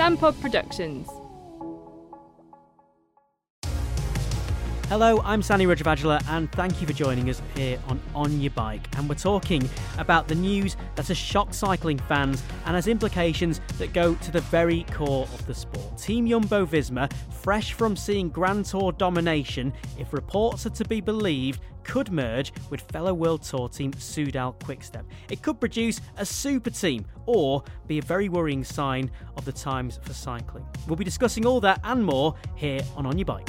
San Pod Productions. Hello, I'm Sanny Rudravajhala, and thank you for joining us here on On Your Bike. And we're talking about the news that has shocked cycling fans and has implications that go to the very core of the sport. Team Jumbo Visma, fresh from seeing Grand Tour domination, if reports are to be believed, could merge with fellow World Tour team Soudal Quickstep. It could produce a super team or be a very worrying sign of the times for cycling. We'll be discussing all that and more here on On Your Bike.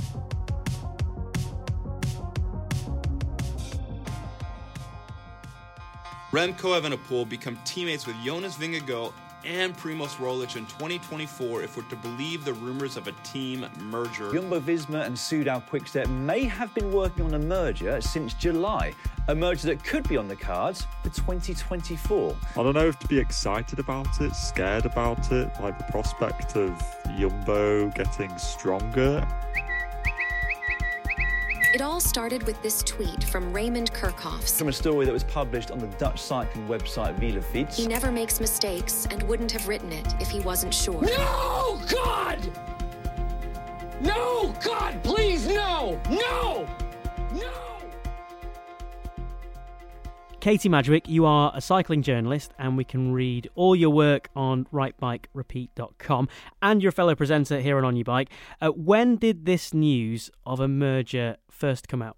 Remco Evenepoel become teammates with Jonas Vingegaard and Primoz Roglic in 2024 if we're to believe the rumors of a team merger. Jumbo Visma and Soudal Quickstep may have been working on a merger since July, a merger that could be on the cards for 2024. I don't know if to be excited about it, scared about it, like the prospect of Jumbo getting stronger. It all started with this tweet from Raymond Kerckhoffs. From a story that was published on the Dutch cycling website Wielerflits. He never makes mistakes and wouldn't have written it if he wasn't sure. No, God! No, God, please, no! No! No! Katy Madgwick, you are a cycling journalist, and we can read all your work on writebikerepeat.com, and you're a fellow presenter here on On Your Bike. Uh, when did this news of a merger first come out?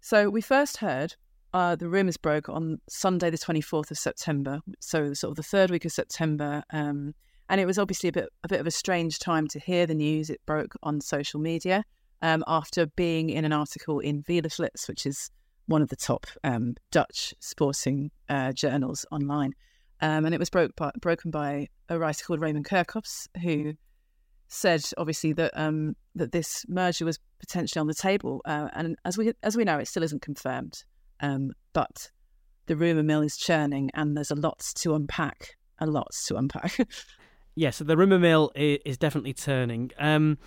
So we first heard uh, the rumours broke on Sunday, the 24th of September, so sort of the third week of September. Um, and it was obviously a bit a bit of a strange time to hear the news. It broke on social media um, after being in an article in Wielerflits, which is one of the top um, Dutch sporting uh, journals online. Um, and it was broke by, broken by a writer called Raymond Kerckhoffs, who said obviously that um, that this merger was potentially on the table. Uh, and as we as we know, it still isn't confirmed. Um, but the rumor mill is churning, and there's a lot to unpack. A lot to unpack. yeah, so the rumor mill is definitely turning. Um,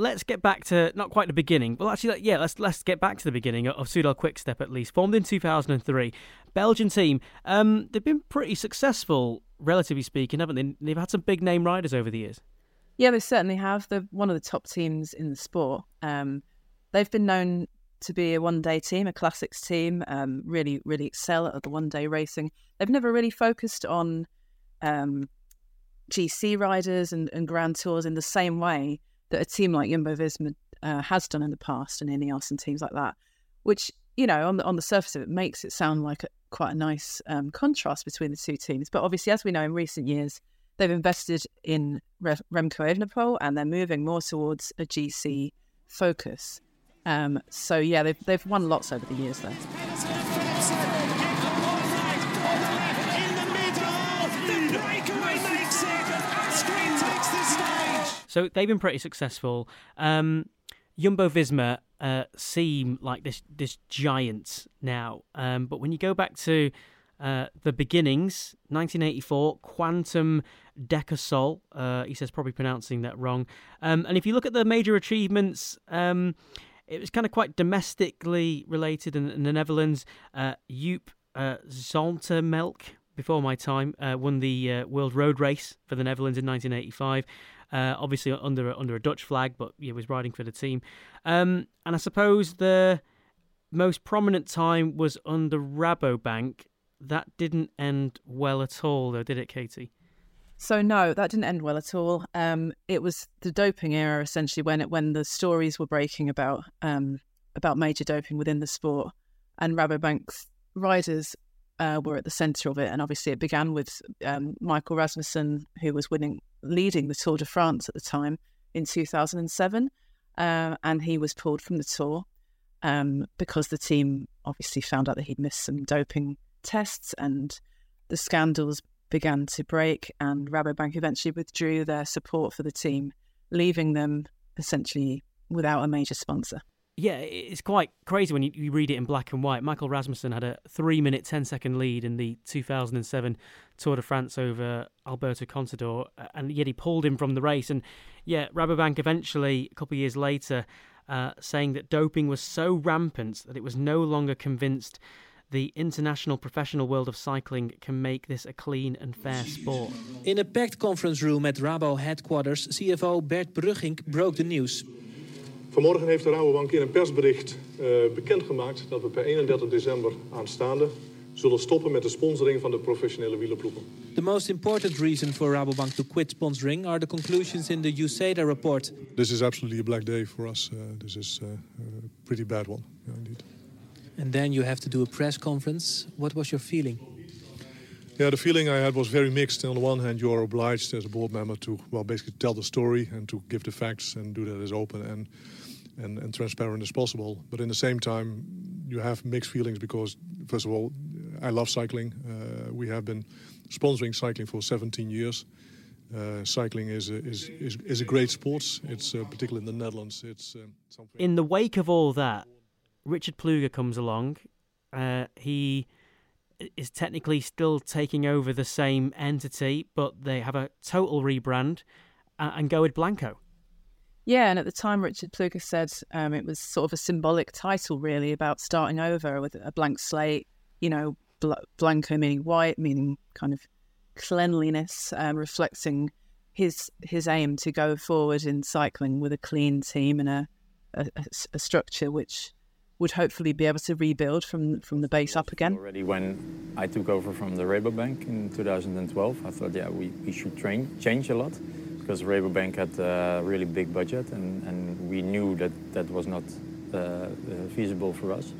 let's get back to not quite the beginning, Well, actually, yeah, let's let's get back to the beginning of Soudal Quickstep at least. Formed in 2003, Belgian team. Um, they've been pretty successful, relatively speaking, haven't they? They've had some big name riders over the years. Yeah, they certainly have. They're one of the top teams in the sport. Um, they've been known to be a one-day team, a classics team. Um, really, really excel at the one-day racing. They've never really focused on um, GC riders and, and Grand Tours in the same way that a team like Jumbo Visma uh, has done in the past and Ineos and teams like that, which you know on the on the surface of it makes it sound like a, quite a nice um, contrast between the two teams. But obviously, as we know, in recent years they've invested in Re- Remco Evenepoel and they're moving more towards a GC focus. Um, so yeah, they've they've won lots over the years there. So they've been pretty successful. Um, Jumbo Visma uh, seem like this this giant now, um, but when you go back to uh, the beginnings, 1984, Kwantum Decosol. Uh, he says probably pronouncing that wrong. Um, and if you look at the major achievements, um, it was kind of quite domestically related in, in the Netherlands. Uh, Joop uh, Zoetemelk, before my time, uh, won the uh, World Road Race for the Netherlands in 1985. Uh, obviously under under a Dutch flag, but he was riding for the team. Um, and I suppose the most prominent time was under Rabobank. That didn't end well at all, though, did it, Katy? So no, that didn't end well at all. Um, it was the doping era, essentially, when it when the stories were breaking about um, about major doping within the sport, and Rabobank's riders uh, were at the centre of it. And obviously, it began with um, Michael Rasmussen, who was winning leading the Tour de France at the time in 2007. Uh, and he was pulled from the tour um, because the team obviously found out that he'd missed some doping tests and the scandals began to break. And Rabobank eventually withdrew their support for the team, leaving them essentially without a major sponsor yeah, it's quite crazy when you, you, read it in black and white. Michael Rasmussen had a three minute, 10 second lead in the 2007 Tour de France over Alberto Contador, and yet he pulled him from the race. And yeah, Rabobank eventually, a couple of years later, uh, saying that doping was so rampant that it was no longer convinced the international professional world of cycling can make this a clean and fair sport. In a packed conference room at Rabo headquarters, CFO Bert Bruggink broke the news. Vanmorgen heeft de Rabobank in een persbericht uh, bekendgemaakt dat we per 31 december aanstaande zullen stoppen met de sponsoring van de professionele wielerploegen. The most important reason for Rabobank to quit sponsoring are the conclusions in the USADA report. This is absolutely a black day for us. Uh, this is uh, a pretty bad one, yeah, indeed. And then you have to do a press conference. What was your feeling? Yeah, the feeling I had was very mixed. On the one hand, you are obliged as a board member to, well, basically tell the story and to give the facts and do that as open and, and, and transparent as possible. But in the same time, you have mixed feelings because, first of all, I love cycling. Uh, we have been sponsoring cycling for 17 years. Uh, cycling is a, is, is, is a great sport. It's uh, particularly in the Netherlands. It's something. In the wake of all that, Richard Plugge comes along. Uh, he is technically still taking over the same entity, but they have a total rebrand uh, and go with Blanco. Yeah, and at the time, Richard Plugge said um, it was sort of a symbolic title, really, about starting over with a blank slate. You know, bl- Blanco meaning white, meaning kind of cleanliness, um, reflecting his his aim to go forward in cycling with a clean team and a, a, a structure which would hopefully be able to rebuild from from the base up again. Already when I took over from the Rabobank in 2012, I thought, yeah, we, we should train, change a lot because Rabobank had a really big budget and, and we knew that that was not uh, feasible for us.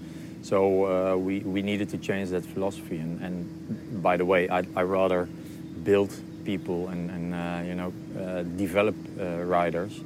So uh, we, we needed to change that philosophy. And, and by the way, I, I rather build people and, and uh, you know, uh, develop uh, riders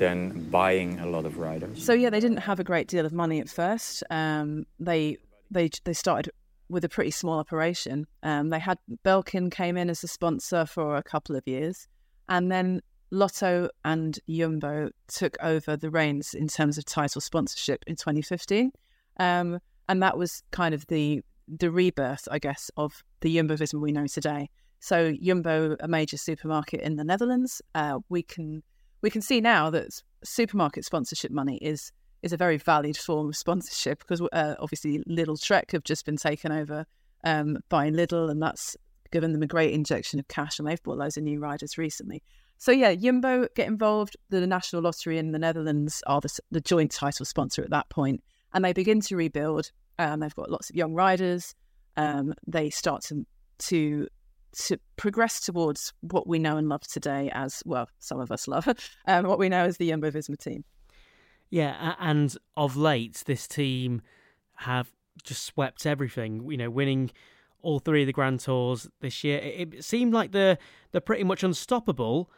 than buying a lot of riders. So yeah, they didn't have a great deal of money at first. Um, they they they started with a pretty small operation. Um, they had Belkin came in as a sponsor for a couple of years, and then Lotto and Jumbo took over the reins in terms of title sponsorship in 2015, um, and that was kind of the the rebirth, I guess, of the Jumbo Visma we know today. So Jumbo, a major supermarket in the Netherlands, uh, we can we can see now that supermarket sponsorship money is is a very valid form of sponsorship because uh, obviously Lidl Trek have just been taken over um, by Lidl, and that's given them a great injection of cash, and they've bought loads of new riders recently. So yeah, Jumbo get involved. The National Lottery in the Netherlands are the, the joint title sponsor at that point, and they begin to rebuild. Um, they've got lots of young riders. Um, they start to to to progress towards what we know and love today as well some of us love um, what we know as the Jumbo Visma team. Yeah and of late this team have just swept everything you know winning all three of the grand tours this year. It, it seemed like they're they're pretty much unstoppable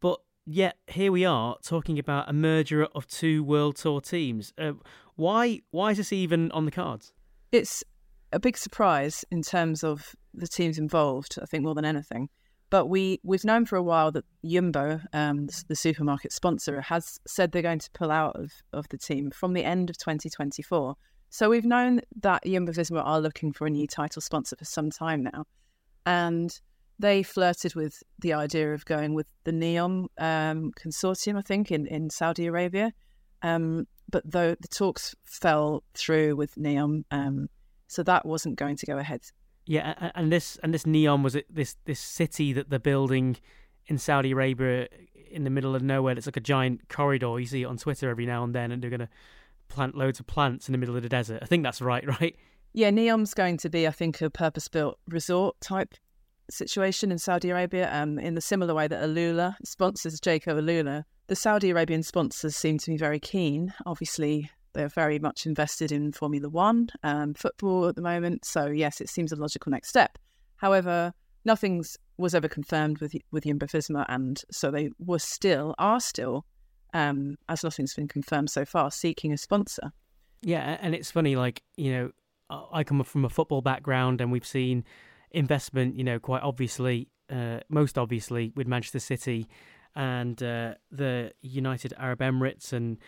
but yet here we are talking about a merger of two world tour teams. Uh, why why is this even on the cards? It's a big surprise in terms of the teams involved. I think more than anything. But we we've known for a while that Yumbo, um, the, supermarket sponsor, has said they're going to pull out of, of the team from the end of 2024. So we've known that Jumbo Visma are looking for a new title sponsor for some time now, and they flirted with the idea of going with the Neom um, consortium, I think, in, in Saudi Arabia. Um, but though the talks fell through with Neom, um, so that wasn't going to go ahead. Yeah, and this and this Neom was it this this city that they're building in Saudi Arabia in the middle of nowhere. It's like a giant corridor. You see it on Twitter every now and then, and they're going to plant loads of plants in the middle of the desert. I think that's right, right? Yeah, Neom's going to be, I think, a purpose-built resort type situation in Saudi Arabia. Um, in the similar way that Alula sponsors Jayco Alula, the Saudi Arabian sponsors seem to be very keen. Obviously, they're very much invested in Formula One, um, football at the moment. So yes, it seems a logical next step. However, nothing's was ever confirmed with with Jumbo Visma, and so they were still are still, um, as nothing's been confirmed so far, seeking a sponsor. Yeah, and it's funny, like you know, I come from a football background, and we've seen investment, you know, quite obviously, uh, most obviously, with Manchester City and uh, the United Arab Emirates and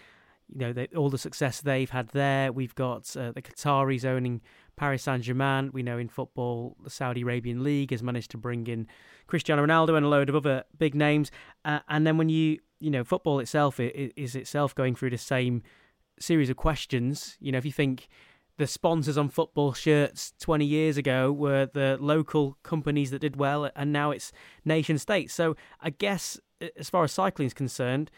you know they, all the success they've had there. We've got uh, the Qataris owning Paris Saint Germain. We know in football, the Saudi Arabian League has managed to bring in Cristiano Ronaldo and a load of other big names. Uh, and then when you you know football itself is, is itself going through the same series of questions. You know if you think the sponsors on football shirts 20 years ago were the local companies that did well, and now it's nation states. So I guess as far as cycling is concerned,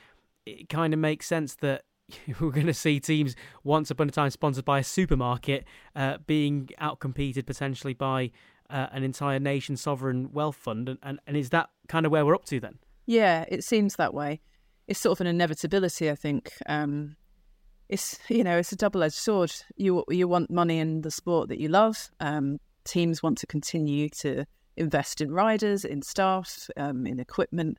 it kind of makes sense that we're going to see teams once upon a time sponsored by a supermarket uh, being outcompeted potentially by uh, an entire nation sovereign wealth fund. And, and, and is that kind of where we're up to then? Yeah, it seems that way. It's sort of an inevitability, I think. Um, it's you know it's a double edged sword. You you want money in the sport that you love. Um, teams want to continue to invest in riders, in staff, um, in equipment,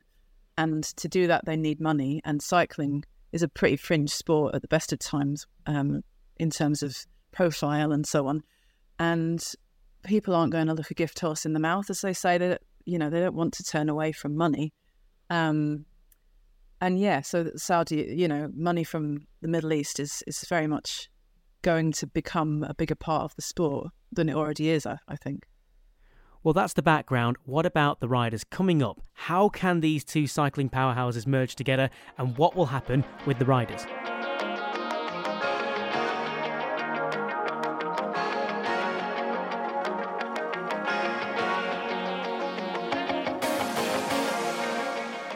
and to do that they need money. And cycling is a pretty fringe sport at the best of times um, in terms of profile and so on. And people aren't going to look a gift horse in the mouth, as they say. That you know they don't want to turn away from money. Um, and yeah, so Saudi, you know, money from the Middle East is is very much going to become a bigger part of the sport than it already is. I, I think. Well, that's the background. What about the riders coming up? How can these two cycling powerhouses merge together, and what will happen with the riders?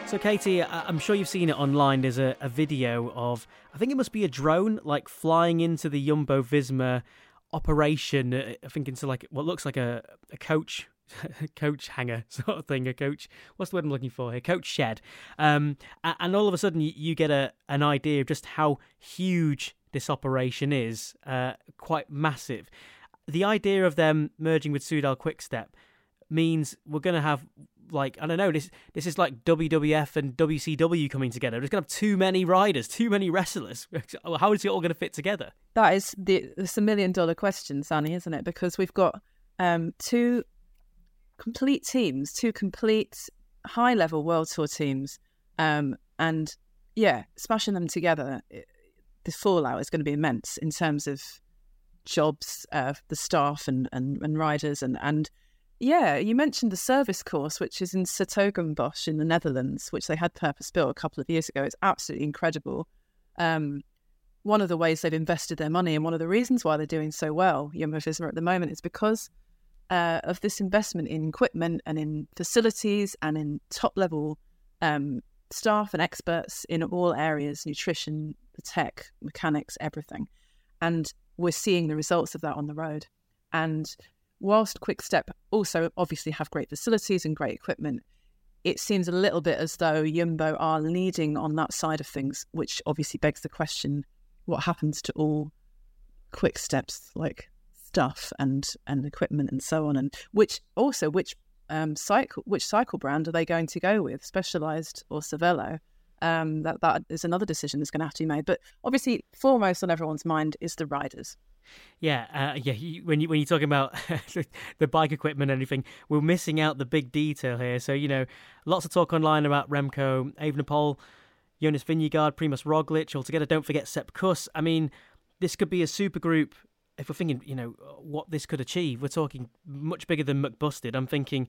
So, Katy, I'm sure you've seen it online. There's a, a, video of, I think it must be a drone, like flying into the Jumbo Visma operation. Uh, I think into like what looks like a, a coach. coach hanger sort of thing, a coach. What's the word I'm looking for here? Coach shed. Um, and all of a sudden, you get a an idea of just how huge this operation is. Uh, quite massive. The idea of them merging with Soudal Quickstep means we're going to have like I don't know. This this is like WWF and WCW coming together. There's gonna have too many riders, too many wrestlers. How is it all gonna fit together? That is the it's a million dollar question, Sunny, isn't it? Because we've got um, two complete teams, two complete high level world tour teams, um, and yeah, smashing them together. It, the fallout is going to be immense in terms of jobs, uh, the staff and, and, and riders and and yeah, you mentioned the service course, which is in 's-Hertogenbosch in the Netherlands, which they had purpose built a couple of years ago. It's absolutely incredible. Um, one of the ways they've invested their money and one of the reasons why they're doing so well, Jumbo Visma at the moment, is because uh, of this investment in equipment and in facilities and in top level um, staff and experts in all areas nutrition, the tech, mechanics, everything. And we're seeing the results of that on the road. And whilst Quickstep also obviously have great facilities and great equipment, it seems a little bit as though Yumbo are leading on that side of things, which obviously begs the question: what happens to all Quicksteps like stuff and and equipment and so on, and which also which um, cycle which cycle brand are they going to go with, Specialized or Cervelo? Um, that that is another decision that's going to have to be made. But obviously, foremost on everyone's mind is the riders. Yeah, uh, yeah. When you when you're talking about the bike equipment and everything, we're missing out the big detail here. So you know, lots of talk online about Remco, Evenepoel, Jonas Vingegaard, Primoz Roglic. Altogether, don't forget Sepp Kuss. I mean, this could be a super group. If we're thinking, you know, what this could achieve, we're talking much bigger than McBusted. I'm thinking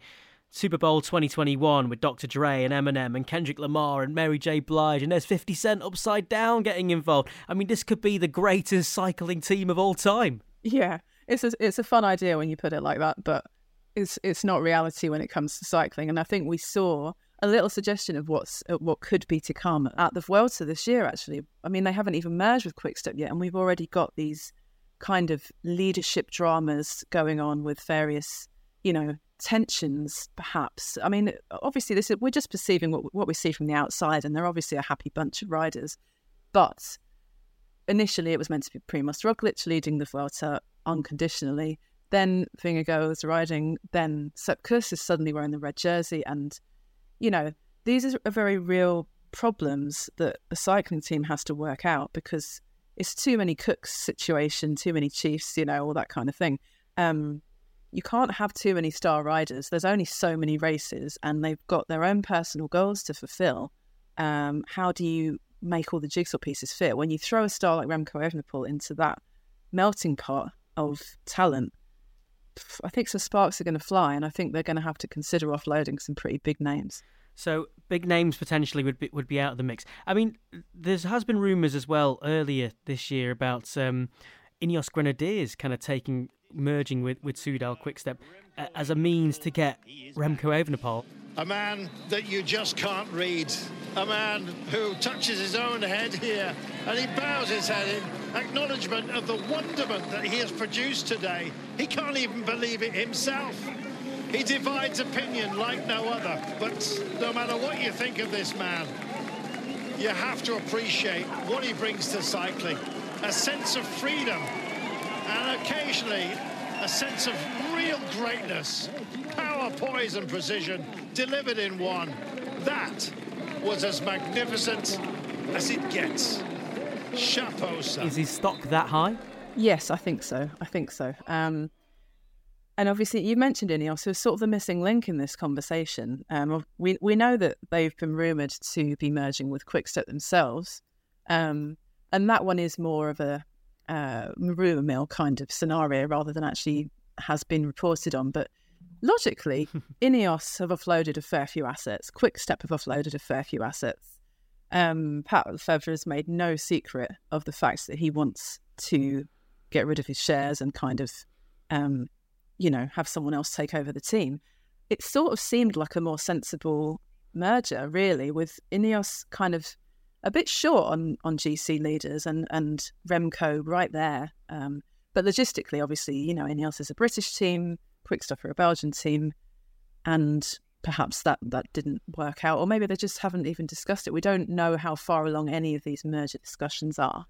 Super Bowl 2021 with Dr. Dre and Eminem and Kendrick Lamar and Mary J. Blige, and there's 50 Cent upside down getting involved. I mean, this could be the greatest cycling team of all time. Yeah, it's a, it's a fun idea when you put it like that, but it's it's not reality when it comes to cycling. And I think we saw a little suggestion of what's what could be to come at the Vuelta this year. Actually, I mean, they haven't even merged with Quickstep yet, and we've already got these kind of leadership dramas going on with various, you know, tensions, perhaps. I mean, obviously, this is, we're just perceiving what, what we see from the outside, and they're obviously a happy bunch of riders. But initially, it was meant to be Primoz Roglic leading the Vuelta unconditionally. Then Vingegaard was riding. Then Sepp is suddenly wearing the red jersey, and you know these are very real problems that the cycling team has to work out because it's too many cooks situation, too many chiefs, you know, all that kind of thing. Um, you can't have too many star riders. There's only so many races, and they've got their own personal goals to fulfill. Um, how do you make all the jigsaw pieces fit when you throw a star like Remco Evenepoel into that melting pot of talent? I think some sparks are going to fly, and I think they're going to have to consider offloading some pretty big names. So big names potentially would be would be out of the mix. I mean, there has been rumours as well earlier this year about um, Ineos Grenadiers kind of taking merging with with Soudal Quickstep uh, as a means to get Remco Evenepoel. A man that you just can't read. A man who touches his own head here and he bows his head in acknowledgement of the wonderment that he has produced today. He can't even believe it himself. He divides opinion like no other. But no matter what you think of this man, you have to appreciate what he brings to cycling. A sense of freedom and occasionally a sense of real greatness. Power, poise and precision delivered in one. That was as magnificent as it gets. Chapeau, sir. Is his stock that high? Yes, I think so. I think so. Um, and obviously, you mentioned Ineos, who's sort of the missing link in this conversation. Um, we we know that they've been rumored to be merging with Quickstep themselves, um, and that one is more of a uh, rumor mill kind of scenario rather than actually has been reported on. But logically, Ineos have offloaded a fair few assets. Quickstep have offloaded a fair few assets. Um, Pat Lefevere has made no secret of the fact that he wants to get rid of his shares and kind of um, you know, have someone else take over the team. It sort of seemed like a more sensible merger, really, with Ineos kind of a bit short on, on GC leaders and, and Remco right there. Um, but logistically, obviously, you know, Ineos is a British team, Quickstep are a Belgian team, and perhaps that, that didn't work out. Or maybe they just haven't even discussed it. We don't know how far along any of these merger discussions are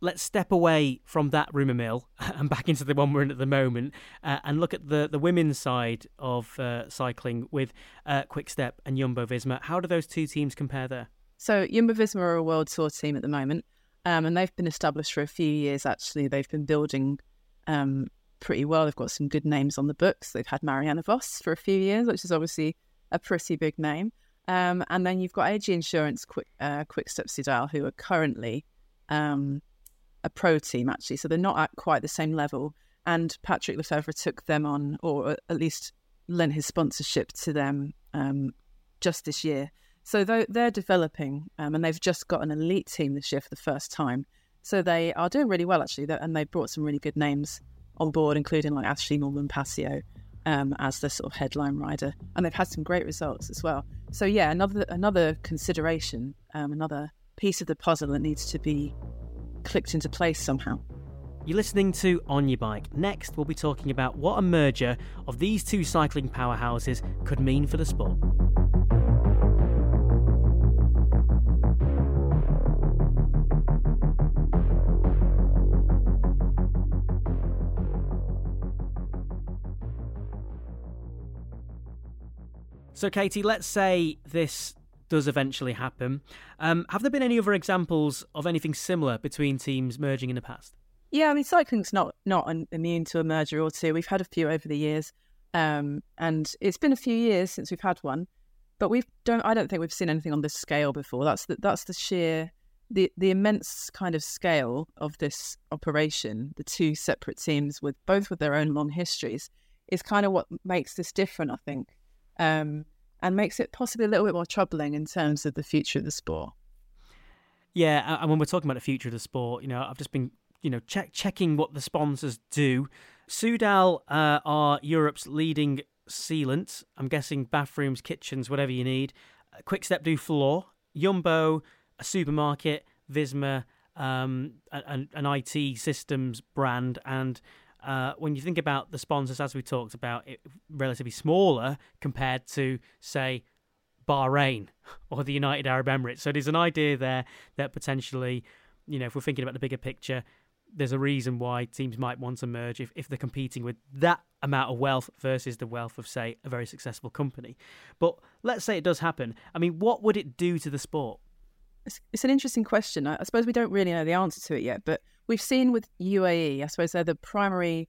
let's step away from that rumour mill and back into the one we're in at the moment uh, and look at the, the women's side of uh, cycling with uh, Quickstep and Jumbo Visma. How do those two teams compare there? So, Jumbo Visma are a world tour team at the moment, um, and they've been established for a few years actually. They've been building um, pretty well. They've got some good names on the books. They've had Marianne Vos for a few years, which is obviously a pretty big name. Um, and then you've got AG Insurance Quick, uh, Quickstep Soudal, who are currently um, a pro team actually, so they're not at quite the same level. And Patrick Lefevere took them on, or at least lent his sponsorship to them um, just this year. So they're developing, um, and they've just got an elite team this year for the first time. So they are doing really well actually, and they brought some really good names on board, including like Ashleigh Moolman-Pasio um, as the sort of headline rider, and they've had some great results as well. So yeah, another another consideration, um, another piece of the puzzle that needs to be clicked into place somehow. You're listening to On Your Bike. Next, we'll be talking about what a merger of these two cycling powerhouses could mean for the sport. So, Katy, let's say this does eventually happen. Um, have there been any other examples of anything similar between teams merging in the past? Yeah, I mean, cycling's not not immune to a merger or two. We've had a few over the years, um, and it's been a few years since we've had one. But we don't. I don't think we've seen anything on this scale before. That's the, that's the sheer, the the immense kind of scale of this operation. The two separate teams with both with their own long histories is kind of what makes this different. I think. Um, and makes it possibly a little bit more troubling in terms of the future of the sport. Yeah, and when we're talking about the future of the sport, you know, I've just been, you know, check, checking what the sponsors do. Soudal uh, are Europe's leading sealant. I'm guessing bathrooms, kitchens, whatever you need. Uh, Quickstep do floor. Yumbo, a supermarket. Visma, um, an, an IT systems brand, and uh, when you think about the sponsors, as we talked about, it relatively smaller compared to, say, Bahrain or the United Arab Emirates. So there's an idea there that potentially, you know, if we're thinking about the bigger picture, there's a reason why teams might want to merge if, if they're competing with that amount of wealth versus the wealth of, say, a very successful company. But let's say it does happen. I mean, what would it do to the sport? It's, it's an interesting question. I, I suppose we don't really know the answer to it yet, but we've seen with UAE, I suppose they're the primary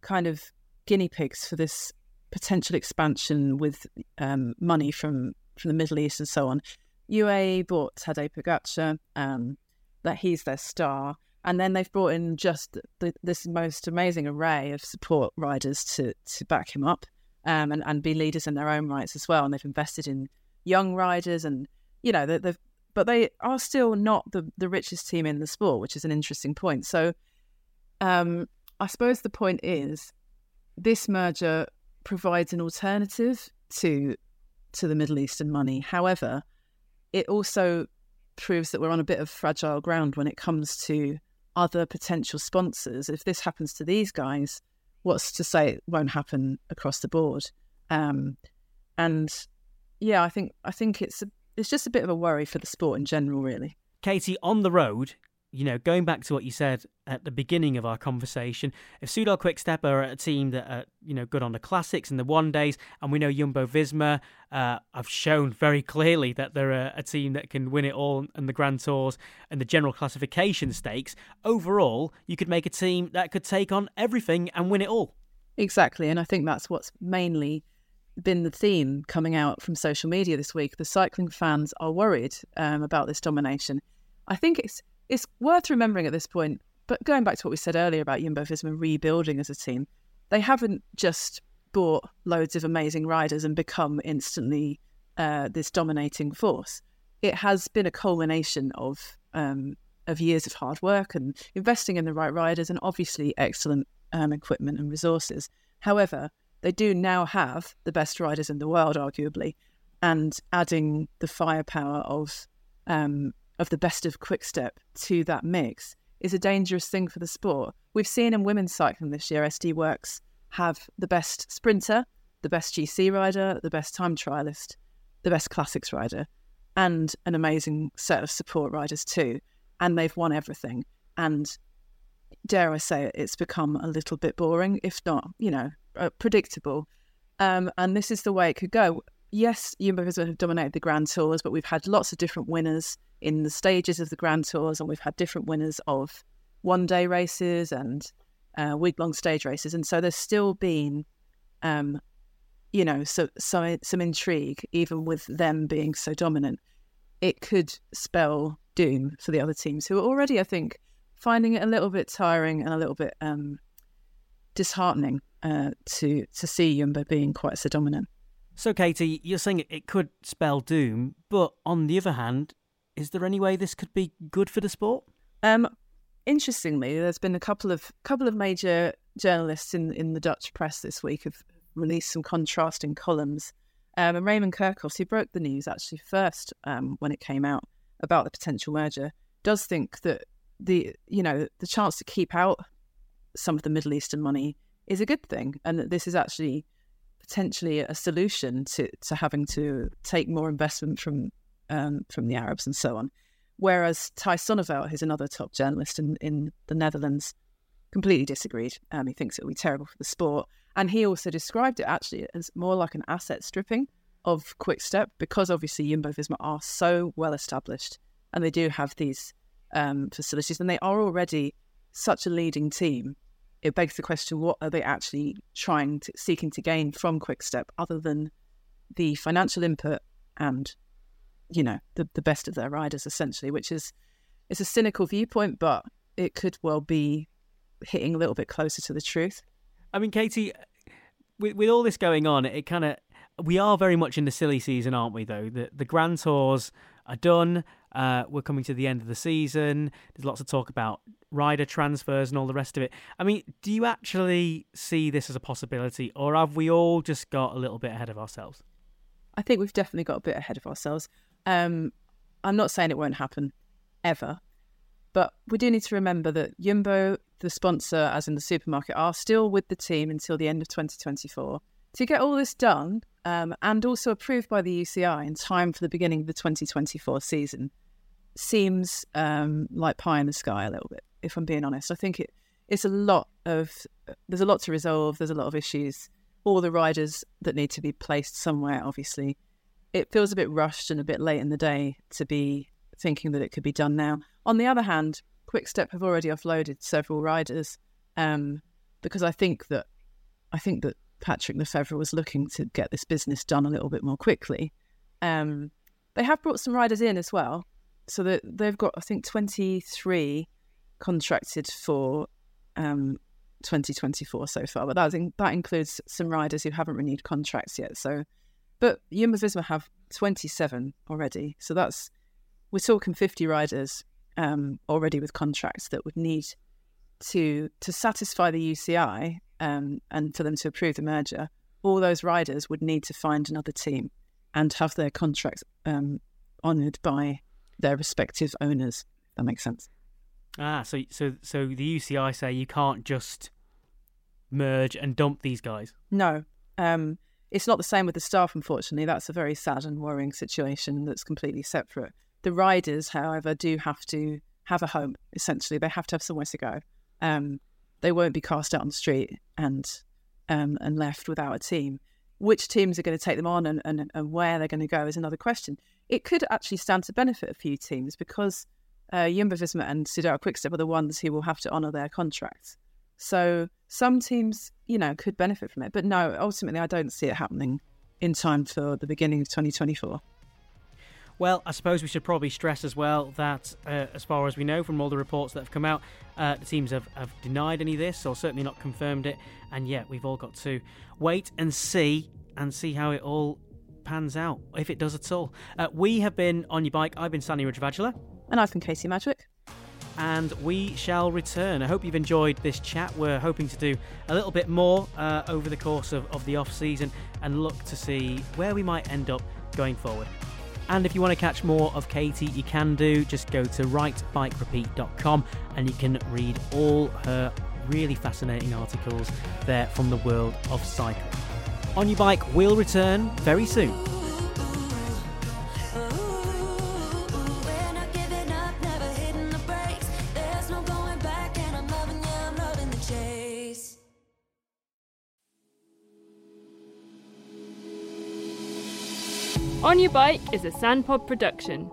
kind of guinea pigs for this potential expansion with um, money from from the Middle East and so on. UAE bought Tadej Pogacar, um, that he's their star, and then they've brought in just the, this most amazing array of support riders to to back him up um, and and be leaders in their own rights as well. And they've invested in young riders, and you know they've but they are still not the, the richest team in the sport, which is an interesting point. So um, I suppose the point is this merger provides an alternative to to the Middle Eastern money. However, it also proves that we're on a bit of fragile ground when it comes to other potential sponsors. If this happens to these guys, what's to say it won't happen across the board? Um, and yeah, I think I think it's a, it's just a bit of a worry for the sport in general, really. Katy, on the road, you know, going back to what you said at the beginning of our conversation, if Soudal Quickstep are a team that are, you know, good on the classics and the one days, and we know Jumbo Visma uh, have shown very clearly that they're a, a, team that can win it all in the Grand Tours and the general classification stakes, overall, you could make a team that could take on everything and win it all. Exactly. And I think that's what's mainly been the theme coming out from social media this week. The cycling fans are worried um, about this domination. I think it's it's worth remembering at this point, but going back to what we said earlier about Jumbo Visma rebuilding as a team, they haven't just bought loads of amazing riders and become instantly uh, this dominating force. It has been a culmination of um, of years of hard work and investing in the right riders and obviously excellent um, equipment and resources. However, they do now have the best riders in the world, arguably, and adding the firepower of um, of the best of Quickstep to that mix is a dangerous thing for the sport. We've seen in women's cycling this year, SD Worx have the best sprinter, the best GC rider, the best time trialist, the best classics rider, and an amazing set of support riders too. And they've won everything. And dare I say it, it's become a little bit boring, if not, you know, uh, predictable. Um, and this is the way it could go. Yes, Jumbo have dominated the Grand Tours, but we've had lots of different winners in the stages of the Grand Tours, and we've had different winners of one day races and uh, week long stage races. And so there's still been, um, you know, so, so, some intrigue, even with them being so dominant. It could spell doom for the other teams who are already, I think, finding it a little bit tiring and a little bit um, disheartening uh, to to see Jumbo being quite so dominant. So, Katy, you're saying it could spell doom, but on the other hand, is there any way this could be good for the sport? Um, interestingly, there's been a couple of couple of major journalists in in the Dutch press this week have released some contrasting columns. Um, and Raymond Kerckhoffs, who broke the news actually first um, when it came out about the potential merger, does think that the you know the chance to keep out some of the Middle Eastern money is a good thing, and that this is actually potentially a solution to to having to take more investment from um, from the Arabs and so on. Whereas Thijs Zonneveld, who's another top journalist in, in the Netherlands, completely disagreed. Um, he thinks it will be terrible for the sport. And he also described it actually as more like an asset stripping of Quickstep because obviously Jumbo Visma are so well established and they do have these um, facilities and they are already such a leading team. It begs the question what are they actually trying to, seeking to gain from Quickstep other than the financial input and you know the, the best of their riders essentially which is it's a cynical viewpoint but it could well be hitting a little bit closer to the truth. I mean katy with, with all this going on it kind of we are very much in the silly season aren't we though? The, the grand tours are done uh, we're coming to the end of the season there's lots of talk about rider transfers and all the rest of it i mean do you actually see this as a possibility or have we all just got a little bit ahead of ourselves I think we've definitely got a bit ahead of ourselves. Um, I'm not saying it won't happen ever, but we do need to remember that Jumbo, the sponsor, as in the supermarket, are still with the team until the end of 2024. To get all this done um, and also approved by the UCI in time for the beginning of the 2024 season seems um, like pie in the sky a little bit, if I'm being honest. I think it, it's a lot of, there's a lot to resolve, there's a lot of issues, all the riders that need to be placed somewhere, obviously it feels a bit rushed and a bit late in the day to be thinking that it could be done now. On the other hand, Quickstep have already offloaded several riders um, because I think that I think that Patrick Lefevere was looking to get this business done a little bit more quickly. Um, they have brought some riders in as well, so that they've got I think twenty three contracted for um, 2024 so far, but that, in, that includes some riders who haven't renewed contracts yet. So but Jumbo Visma have 27 already. So that's, we're talking 50 riders um, already with contracts that would need to to satisfy the UCI um, and for them to approve the merger, all those riders would need to find another team and have their contracts um, honoured by their respective owners. That makes sense. Ah, so so so the UCI say you can't just merge and dump these guys. No, um, it's not the same with the staff. Unfortunately, that's a very sad and worrying situation. That's completely separate. The riders, however, do have to have a home. Essentially, they have to have somewhere to go. Um, they won't be cast out on the street and um, and left without a team. Which teams are going to take them on and, and, and where they're going to go is another question. It could actually stand to benefit a few teams because uh, Jumbo Visma and Soudal Quickstep are the ones who will have to honour their contracts. So some teams, you know, could benefit from it. But no, ultimately, I don't see it happening in time for the beginning of 2024. Well, I suppose we should probably stress as well that, uh, as far as we know from all the reports that have come out, uh, the teams have, have denied any of this or certainly not confirmed it. And yet, we've all got to wait and see and see how it all pans out, if it does at all. Uh, we have been on your bike. I've been Sanny Rudravajhala. And I've been Katy Madgwick. And we shall return. I hope you've enjoyed this chat. We're hoping to do a little bit more uh, over the course of, of the off season and look to see where we might end up going forward. And if you want to catch more of Katy, you can do. Just go to writebikerepeat.com and you can read all her really fascinating articles there from the world of cycling. On Your Bike will return very soon. On Your Bike is a San Pod production.